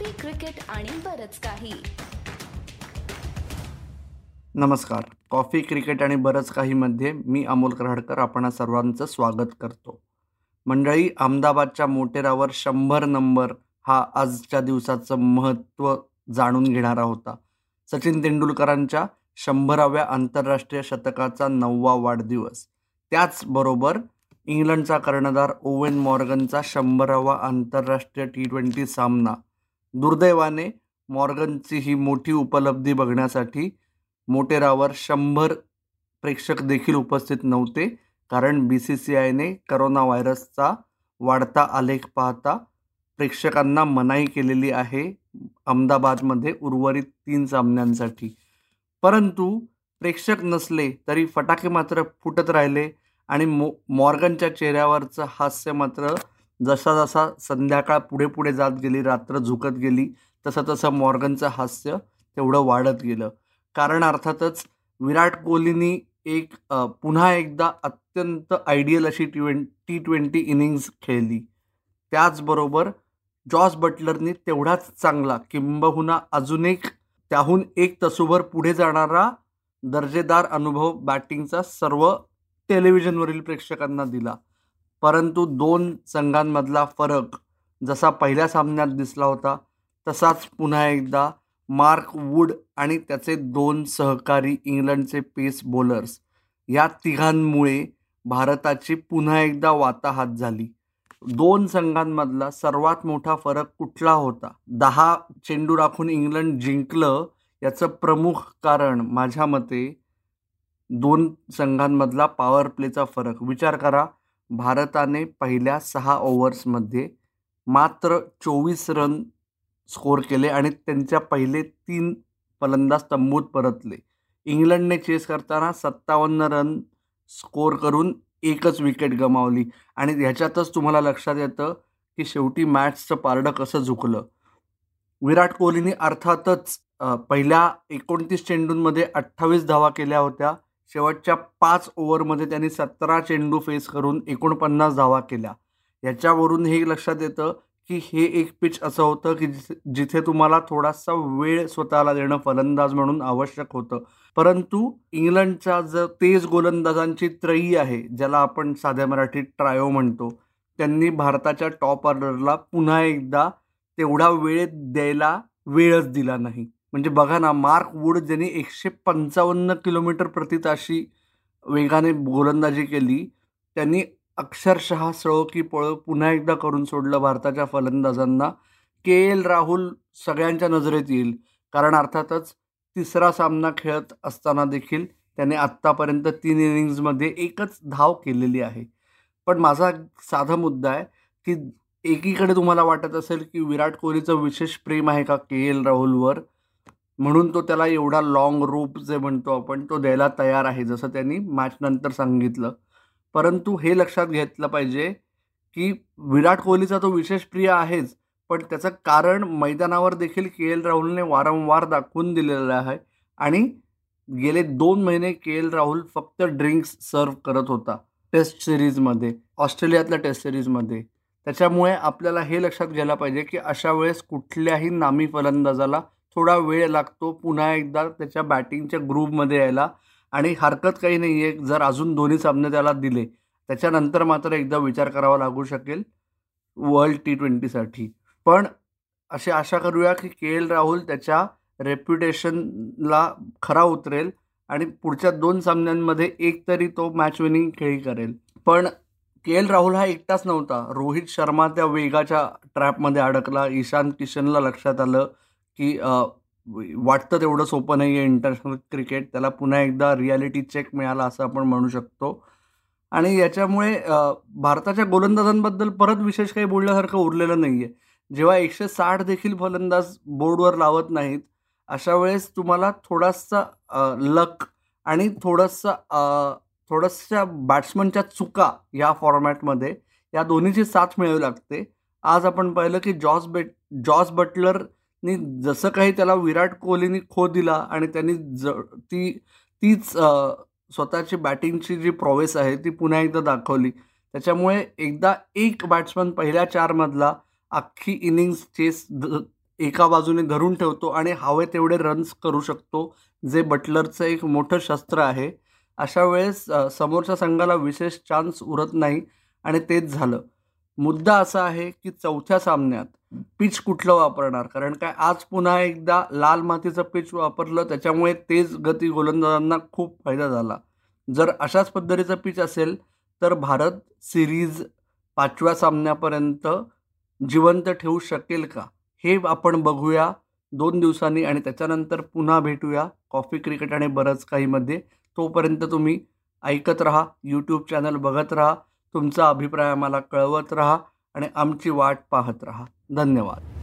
Coffee cricket आणि बरच काही. नमस्कार. कॉफी क्रिकेट आणि बरंच काहीमध्ये मी अमोल कराडकर आपण सर्वांचं स्वागत करतो. मंडळी अहमदाबादच्या मोटेरावर शंभर नंबर हा आजच्या दिवसाचं महत्त्व जाणून घेणारा होता सचिन तेंडुलकरांच्या शंभराव्या आंतरराष्ट्रीय शतकाचा नववा वाढदिवस. त्याचबरोबर इंग्लंडचा कर्णधार ओवेन मॉर्गनचा शंभरावा आंतरराष्ट्रीय टी ट्वेंटी सामना दुर्दैवाने मॉर्गनची ही मोठी उपलब्धी बघण्यासाठी मोटेरावर शंभर प्रेक्षक देखील उपस्थित नव्हते कारण बी सी सी आयने करोना व्हायरसचा वाढता आलेख पाहता प्रेक्षकांना मनाई केलेली आहे अहमदाबादमध्ये उर्वरित तीन सामन्यांसाठी. परंतु प्रेक्षक नसले तरी फटाके मात्र फुटत राहिले आणि मो मॉर्गनच्या चेहऱ्यावरचं हास्य मात्र जसा जसा संध्याकाळ पुढे पुढे जात गेली रात्र झुकत गेली तसं तसं मॉर्गनचं हास्य तेवढं वाढत गेलं. कारण अर्थातच विराट कोहलीनी एक पुन्हा एकदा अत्यंत आयडियल अशी ट्वें टी ट्वेंटी इनिंग्ज खेळली. त्याचबरोबर जॉस बटलरनी तेवढाच चांगला किंबहुना अजून एक त्याहून एक तसूभर पुढे जाणारा दर्जेदार अनुभव बॅटिंगचा सर्व टेलिव्हिजनवरील प्रेक्षकांना दिला. परंतु दोन संघांमधला फरक जसा पहिल्या सामन्यात दिसला होता तसाच पुन्हा एकदा मार्क वूड आणि त्याचे दोन सहकारी इंग्लंडचे पेस बॉलर्स या तिघांमुळे भारताची पुन्हा एकदा वाताहात झाली. दोन संघांमधला सर्वात मोठा फरक कुठला होता? दहा चेंडू राखून इंग्लंड जिंकलं याचं प्रमुख कारण माझ्या मते दोन संघांमधला पॉवर प्लेचा फरक. विचार करा भारताने पहिल्या सहा ओव्हर्समध्ये मात्र चोवीस रन स्कोर केले आणि त्यांच्या पहिले तीन फलंदाज तंबूत परतले. इंग्लंडने चेस करताना सत्तावन्न रन स्कोर करून एकच विकेट गमावली. आणि ह्याच्यातच तुम्हाला लक्षात येतं की शेवटी मॅचचं पारडं कसं झुकलं. विराट कोहलीने अर्थातच पहिल्या एकोणतीस चेंडूंमध्ये अठ्ठावीस धावा केल्या होत्या. शेवटच्या पाच ओव्हरमध्ये त्यांनी सतरा चेंडू फेस करून एकोणपन्नास धावा केल्या. याच्यावरून हे लक्षात येतं की हे एक पिच असं होतं की जिथे तुम्हाला थोडासा वेळ स्वतःला देणं फलंदाज म्हणून आवश्यक होतं. परंतु इंग्लंडच्या जर तेज गोलंदाजांची त्रयी आहे ज्याला आपण साध्या मराठीत ट्रायो म्हणतो त्यांनी भारताच्या टॉप ऑर्डरला पुन्हा एकदा तेवढा वेळ द्यायला वेळच दिला नाही. म्हणजे बघा ना मार्क वूड ज्यांनी एकशे पंचावन्न किलोमीटर प्रति ताशी वेगाने गोलंदाजी केली त्यांनी अक्षरशः सळो की पळो पुन्हा एकदा करून सोडलं भारताच्या फलंदाजांना. के एल राहुल सगळ्यांच्या नजरेत येईल कारण अर्थातच तिसरा सामना खेळत असताना देखील त्याने आत्तापर्यंत तीन इनिंग्जमध्ये एकच धाव केलेली आहे. पण माझा साधा मुद्दा आहे की एकीकडे तुम्हाला वाटत असेल की विराट कोहलीचं विशेष प्रेम आहे का के एल राहुलवर? म्हणून तो त्याला एवढा लाँग रूप जे म्हणतो आपण तो द्यायला तयार आहे जसं त्यांनी मॅचनंतर सांगितलं. परंतु हे लक्षात घेतलं पाहिजे की विराट कोहलीचा तो विशेष प्रिय आहेच पण त्याचं कारण मैदानावर देखील के एल राहुलने वारंवार दाखवून दिलेलं आहे आणि गेले दोन महिने के एल राहुल फक्त ड्रिंक्स सर्व करत होता टेस्ट सिरीजमध्ये ऑस्ट्रेलियातल्या टेस्ट सिरीजमध्ये त्याच्यामुळे आपल्याला हे लक्षात घ्यायला पाहिजे की अशा वेळेस कुठल्याही नामी फलंदाजाला थोडा वेळ लागतो पुन्हा एकदा त्याच्या बॅटिंगच्या ग्रुपमध्ये यायला. आणि हरकत काही नाही आहे जर अजून दोन्ही सामने त्याला दिले त्याच्यानंतर मात्र एकदा विचार करावा लागू शकेल वर्ल्ड टी ट्वेंटीसाठी. पण अशी आशा करूया की के एल राहुल त्याच्या रेप्युटेशनला खरा उतरेल आणि पुढच्या दोन सामन्यांमध्ये एक तरी तो मॅच विनिंग खेळी करेल. पण के एल राहुल हा एकटाच नव्हता. रोहित शर्मा त्या वेगाच्या ट्रॅपमध्ये अडकला. ईशान किशनला लक्षात आलं. की वाटतं तेवढं सोपं नाही आहे इंटरनॅशनल क्रिकेट त्याला पुन्हा एकदा रियालिटी चेक मिळाला असं आपण म्हणू शकतो. आणि याच्यामुळे भारताच्या गोलंदाजांबद्दल परत विशेष काही बोलण्यासारखं उरलेलं नाही आहे जेव्हा एकशे साठ देखील फलंदाज बोर्डवर लावत नाहीत अशा वेळेस तुम्हाला थोडासा लक आणि थोडंसं थोडंसं बॅट्समनच्या चुका या फॉर्मॅटमध्ये या दोन्हीची साथ मिळावी लागते. आज आपण पाहिलं की जॉस बेट जॉस बटलर नी जसं काही त्याला विराट कोहलीनी खो दिला आणि त्यांनी ज ती तीच स्वतःची बॅटिंगची जी प्रोवेस आहे ती पुन्हा एकदा दाखवली. त्याच्यामुळे एकदा एक बॅट्समन पहिल्या चारमधला अख्खी इनिंग्स चेस एका बाजूने धरून ठेवतो आणि हवे तेवढे रन्स करू शकतो जे बटलरचं एक मोठं शस्त्र आहे. अशा वेळेस समोरच्या संघाला विशेष चान्स उरत नाही आणि तेच झालं. मुद्दा असा आहे की चौथ्या सामन्यात पिच कुठलं वापरणार? कारण काय आज पुन्हा एकदा लाल मातीचं पिच वापरलं त्याच्यामुळे तेज गती गोलंदाजांना खूप फायदा झाला. जर अशाच पद्धतीचं पिच असेल तर भारत सिरीज पाचव्या सामन्यापर्यंत जिवंत ठेवू शकेल का? हे आपण बघूया दोन दिवसांनी आणि त्याच्यानंतर पुन्हा भेटूया कॉफी क्रिकेट आणि बरंच काहीमध्ये तोपर्यंत तुम्ही ऐकत राहा यूट्यूब चॅनल बघत राहा तुमचा अभिप्राय आम्हाला कळवत राहा आणि आमची वाट पाहत राहा. धन्यवाद.